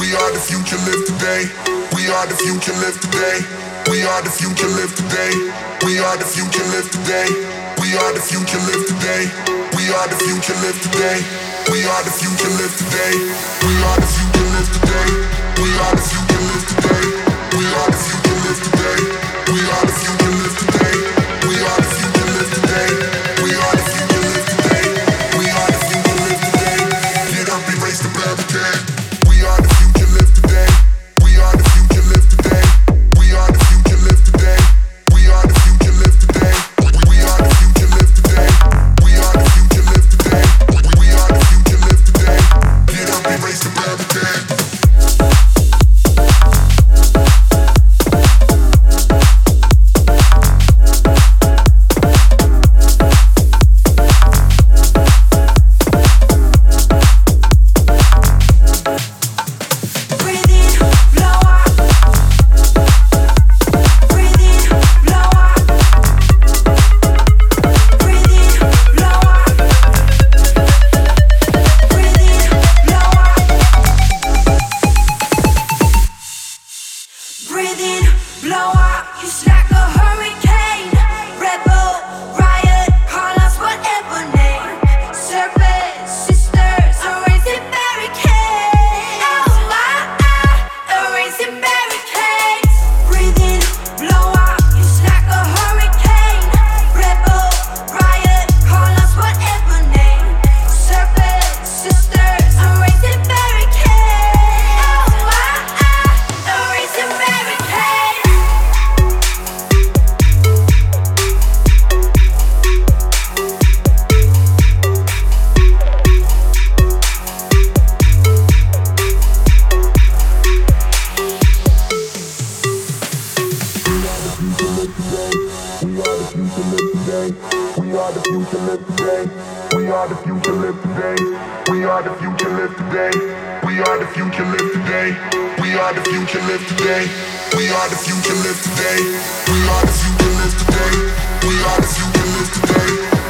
We are the future, live today. We are the future, live today. We are the future, live today. We are the future, live today. We are the future, live today. We are the future, live today. We are the future, live today. We are the future, live today. We are the future, live today. We are the future, live today. We are the future, Breathe in, blow out. It's like a hurricane. We are the future, live today. We are the future, live today. We are the future, live today. We are the future, live today. We are the future, live today. We are the future, live today. We are the future, live today. We are the future, live today. We are the future, live today.